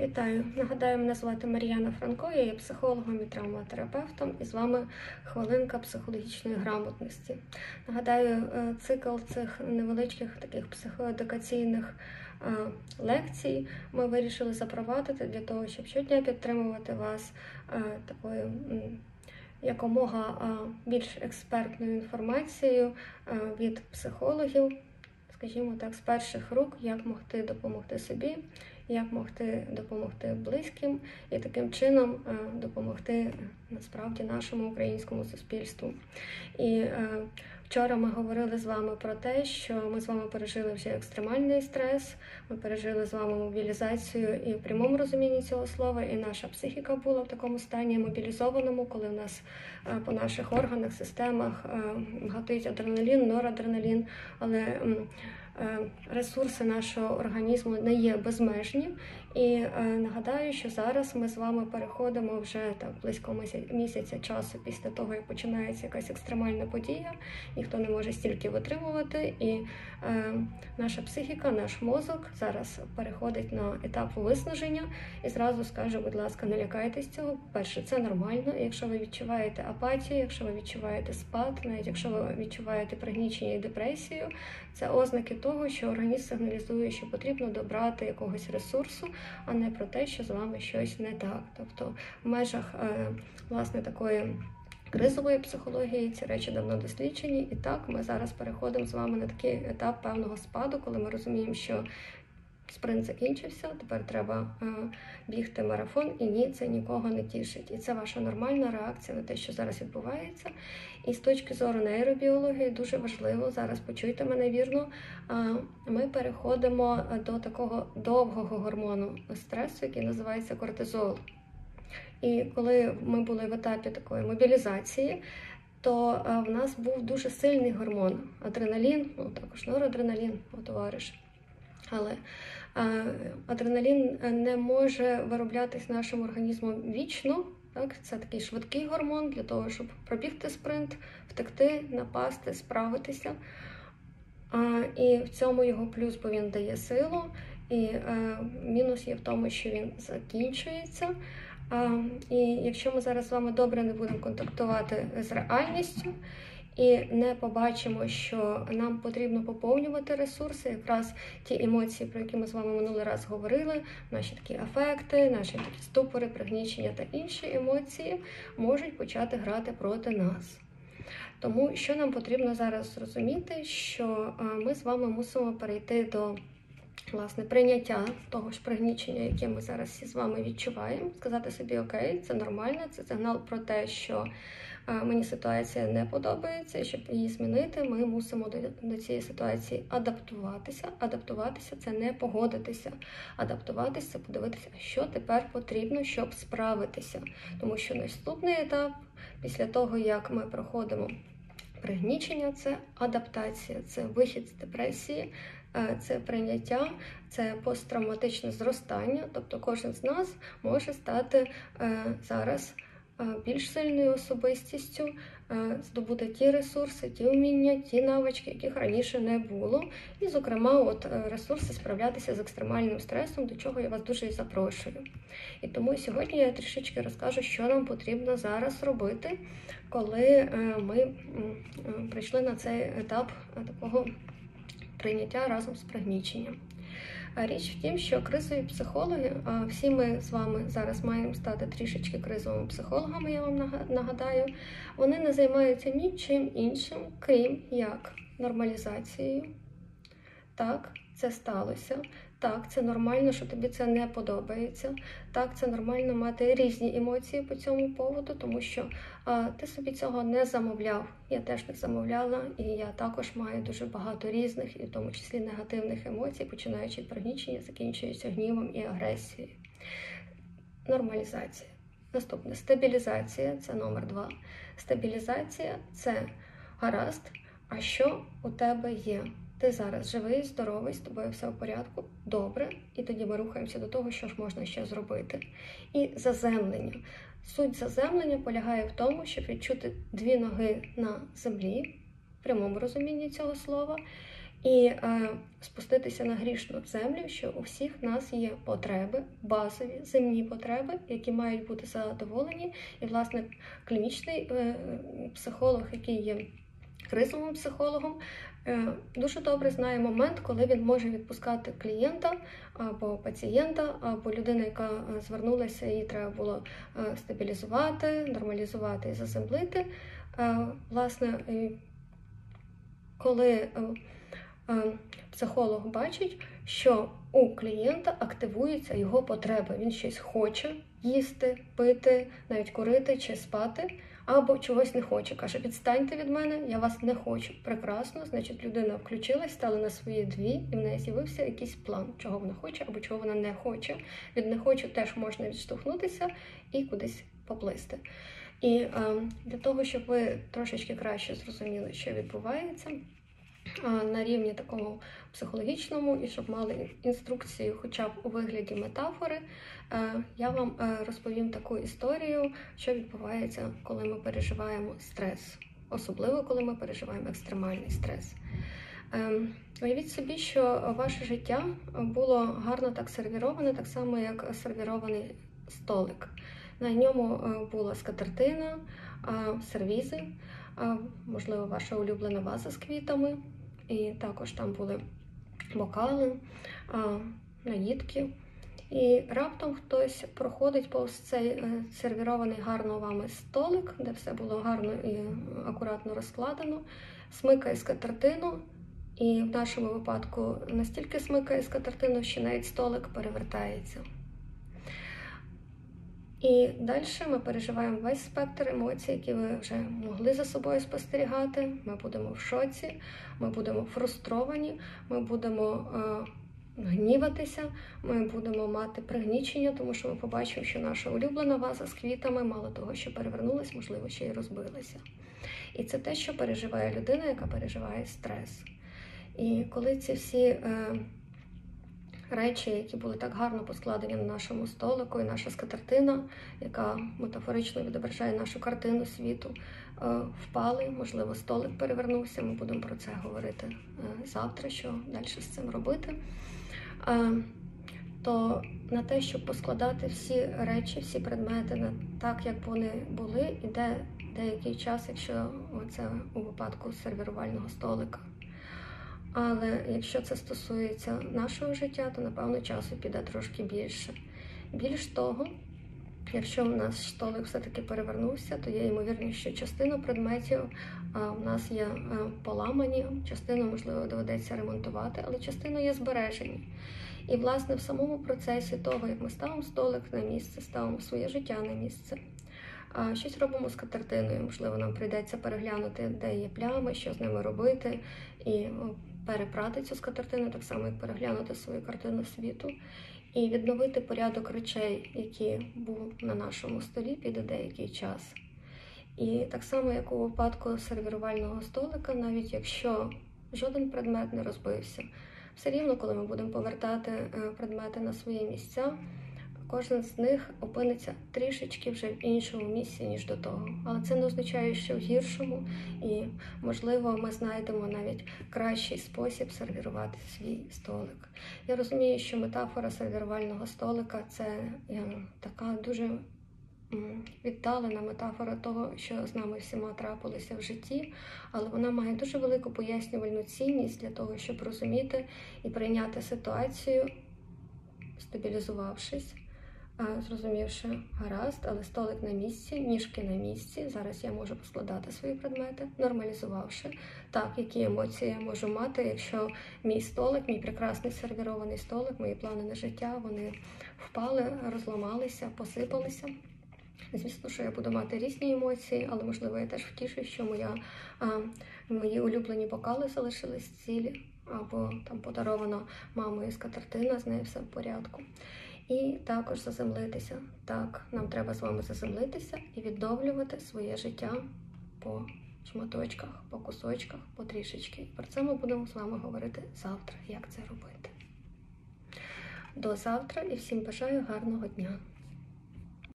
Вітаю! Нагадаю, мене звати Мар'яна Франко, я є психологом і травматерапевтом, і з вами хвилинка психологічної грамотності. Нагадаю, е, цикл цих невеличких таких психоедукаційних е, лекцій ми вирішили запровадити для того, щоб щодня підтримувати вас е, такою. Якомога більш експертною інформацією від психологів, скажімо так, з перших рук, як могти допомогти собі, як могти допомогти близьким і таким чином е, допомогти насправді нашому українському суспільству. І е, вчора ми говорили з вами про те, що ми з вами пережили вже екстремальний стрес, ми пережили з вами мобілізацію і в прямому розумінні цього слова, і наша психіка була в такому стані мобілізованому, коли в нас е, по наших органах, системах гатить адреналін, норадреналін, але ресурси нашого організму не є безмежні. І е, нагадаю, що зараз ми з вами переходимо вже так близько місяця, часу після того, як починається якась екстремальна подія. Ніхто не може стільки витримувати, і е, наша психіка, наш мозок зараз переходить на етап виснаження. І зразу скажу, будь ласка, не лякайтесь цього. Перше, це нормально. Якщо ви відчуваєте апатію, якщо ви відчуваєте спад, навіть якщо ви відчуваєте пригнічення і депресію, це ознаки того, що організм сигналізує, що потрібно добрати якогось ресурсу, а не про те, що з вами щось не так. Тобто в межах е, власне такої. Кризової психології ці речі давно досліджені, і так ми зараз переходимо з вами на такий етап певного спаду, коли ми розуміємо, що спринт закінчився, тепер треба е, бігти марафон, і ні, це нікого не тішить. І це ваша нормальна реакція на те, що зараз відбувається. І з точки зору нейробіології дуже важливо зараз почуйте мене вірно. е, Ми переходимо до такого довгого гормону стресу, який називається кортизол. І коли ми були в етапі такої мобілізації, то е, в нас був дуже сильний гормон адреналін, ну також норадреналін, товариш. Але е, адреналін не може вироблятись нашим організмом вічно. Так, це такий швидкий гормон для того, щоб пробігти спринт, втекти, напасти, справитися. А, і в цьому його плюс, бо він дає силу, і е, мінус є в тому, що він закінчується. А, і якщо ми зараз з вами добре не будемо контактувати з реальністю і не побачимо, що нам потрібно поповнювати ресурси, якраз ті емоції, про які ми з вами минулий раз говорили, наші такі афекти, наші такі ступори, пригнічення та інші емоції можуть почати грати проти нас. Тому що нам потрібно зараз зрозуміти, що е, ми з вами мусимо перейти до власне прийняття того ж пригнічення, яке ми зараз з вами відчуваємо, сказати собі, окей, це нормально, це сигнал про те, що е, мені ситуація не подобається, і щоб її змінити, ми мусимо до, до цієї ситуації адаптуватися. Адаптуватися це не погодитися. Адаптуватися це подивитися, що тепер потрібно, щоб справитися. Тому що наступний етап, після того як ми проходимо пригнічення, це адаптація, це вихід з депресії. Е, Це прийняття, це посттравматичне зростання. Тобто кожен з нас може стати е, зараз е, більш сильною особистістю, здобути ті ресурси, ті вміння, ті навички, яких раніше не було. І, зокрема, от ресурси справлятися з екстремальним стресом, до чого я вас дуже і запрошую. І тому сьогодні я трішечки розкажу, що нам потрібно зараз робити, коли ми прийшли на цей етап такого прийняття разом з пригніченням. Річ в тім, що кризові психологи, всі ми з вами зараз маємо стати трішечки кризовими психологами, я вам нагадаю, вони не займаються нічим іншим, крім як нормалізацією. Так, це сталося. Так, це нормально, що тобі це не подобається. Так, це нормально мати різні емоції по цьому поводу, тому що а, ти собі цього не замовляв. Я теж не замовляла, і я також маю дуже багато різних, і в тому числі негативних емоцій, починаючи від пригнічення, закінчуючи гнівом і агресією. Нормалізація. Наступне стабілізація це номер два. Стабілізація це гаразд. А що у тебе є? Ти зараз живий, здоровий, з тобою все в порядку, добре, і тоді ми рухаємося до того, що ж можна ще зробити. І заземлення. Суть заземлення полягає в тому, щоб відчути дві ноги на землі, в прямому розумінні цього слова, і е, спуститися на грішну землю, що у всіх нас є потреби, базові земні потреби, які мають бути задоволені. І, власне, клінічний е, психолог, який є кризовим психологом, дуже добре знає момент, коли він може відпускати клієнта або пацієнта, або людину, яка е, звернулася, її треба було е, стабілізувати, нормалізувати і заземлити. Е, Власне, коли е, е, психолог бачить, що у клієнта активуються його потреби. Він щось хоче їсти, пити, навіть курити чи спати, або чогось не хоче. Каже, відстаньте від мене, я вас не хочу. Прекрасно, значить, людина включилась, стала на свої дві, і в неї з'явився якийсь план, чого вона хоче або чого вона не хоче. Від не хочу теж можна відштовхнутися і кудись поплисти. І е, для того, щоб ви трошечки краще зрозуміли, що відбувається на рівні такому психологічному, і щоб мали інструкцію, хоча б у вигляді метафори, е, я вам е, розповім таку історію, що відбувається, коли ми переживаємо стрес, особливо коли ми переживаємо екстремальний стрес. Е, Уявіть собі, що ваше життя було гарно так сервіроване, так само, як сервірований столик. На ньому е, була скатертина, е, сервізи, е, можливо, ваша улюблена ваза з квітами, і також там були бокали, наїдки. І раптом хтось проходить повз цей сервірований гарно вами столик, де все було гарно і акуратно розкладено, смикає скатертину, і в нашому випадку настільки смикає скатертину, що навіть столик перевертається. І далі ми переживаємо весь спектр емоцій, які ви вже могли за собою спостерігати. Ми будемо в шоці, ми будемо фрустровані, ми будемо е, гніватися, ми будемо мати пригнічення, тому що ми побачимо, що наша улюблена ваза з квітами, мало того, що перевернулась, можливо, ще й розбилася. І це те, що переживає людина, яка переживає стрес. І коли ці всі. Е, речі, які були так гарно поскладені на нашому столику, і наша скатертина, яка метафорично відображає нашу картину світу, е, впали. Можливо, столик перевернувся. Ми будемо про це говорити е, завтра, що далі з цим робити. Е, то на те, щоб поскладати всі речі, всі предмети на так, як вони були, іде деякий час, якщо це у випадку сервірувального столика. Але якщо це стосується нашого життя, то напевно часу піде трошки більше. Більш того, якщо в нас столик все-таки перевернувся, то є ймовірність, що частину предметів в нас є а, поламані, частину, можливо, доведеться ремонтувати, але частину є збережені. І, власне, в самому процесі того, як ми ставимо столик на місце, ставимо своє життя на місце. Щось робимо з катертиною. Можливо, нам прийдеться переглянути, де є плями, що з ними робити, і перепрати цю скатертину, так само як переглянути свою картину світу, і відновити порядок речей, які був на нашому столі піде деякий час. І так само, як у випадку сервірувального столика, навіть якщо жоден предмет не розбився, все рівно, коли ми будемо повертати е, предмети на свої місця кожен з них опиниться трішечки вже в іншому місці, ніж до того. Але це не означає, що в гіршому, і, можливо, ми знайдемо навіть кращий спосіб сервірувати свій столик. Я розумію, що метафора сервірувального столика це е, така дуже. Віддалена метафора того, що з нами всіма трапилося в житті, але вона має дуже велику пояснювальну цінність для того, щоб розуміти і прийняти ситуацію, стабілізувавшись, зрозумівши, гаразд, але столик на місці, ніжки на місці. Зараз я можу поскладати свої предмети, нормалізувавши так, які емоції я можу мати, якщо мій столик, мій прекрасний сервірований столик, мої плани на життя, вони впали, розламалися, посипалися. Звісно, що я буду мати різні емоції, але можливо я теж втішу, що моя а, мої улюблені бокали залишились цілі, або там подарована мамою скатертина, з нею все в порядку. І також заземлитися. Так, нам треба з вами заземлитися і відновлювати своє життя по шматочках, по кусочках, по трішечки. Про це ми будемо з вами говорити завтра, як це робити. До завтра і всім бажаю гарного дня!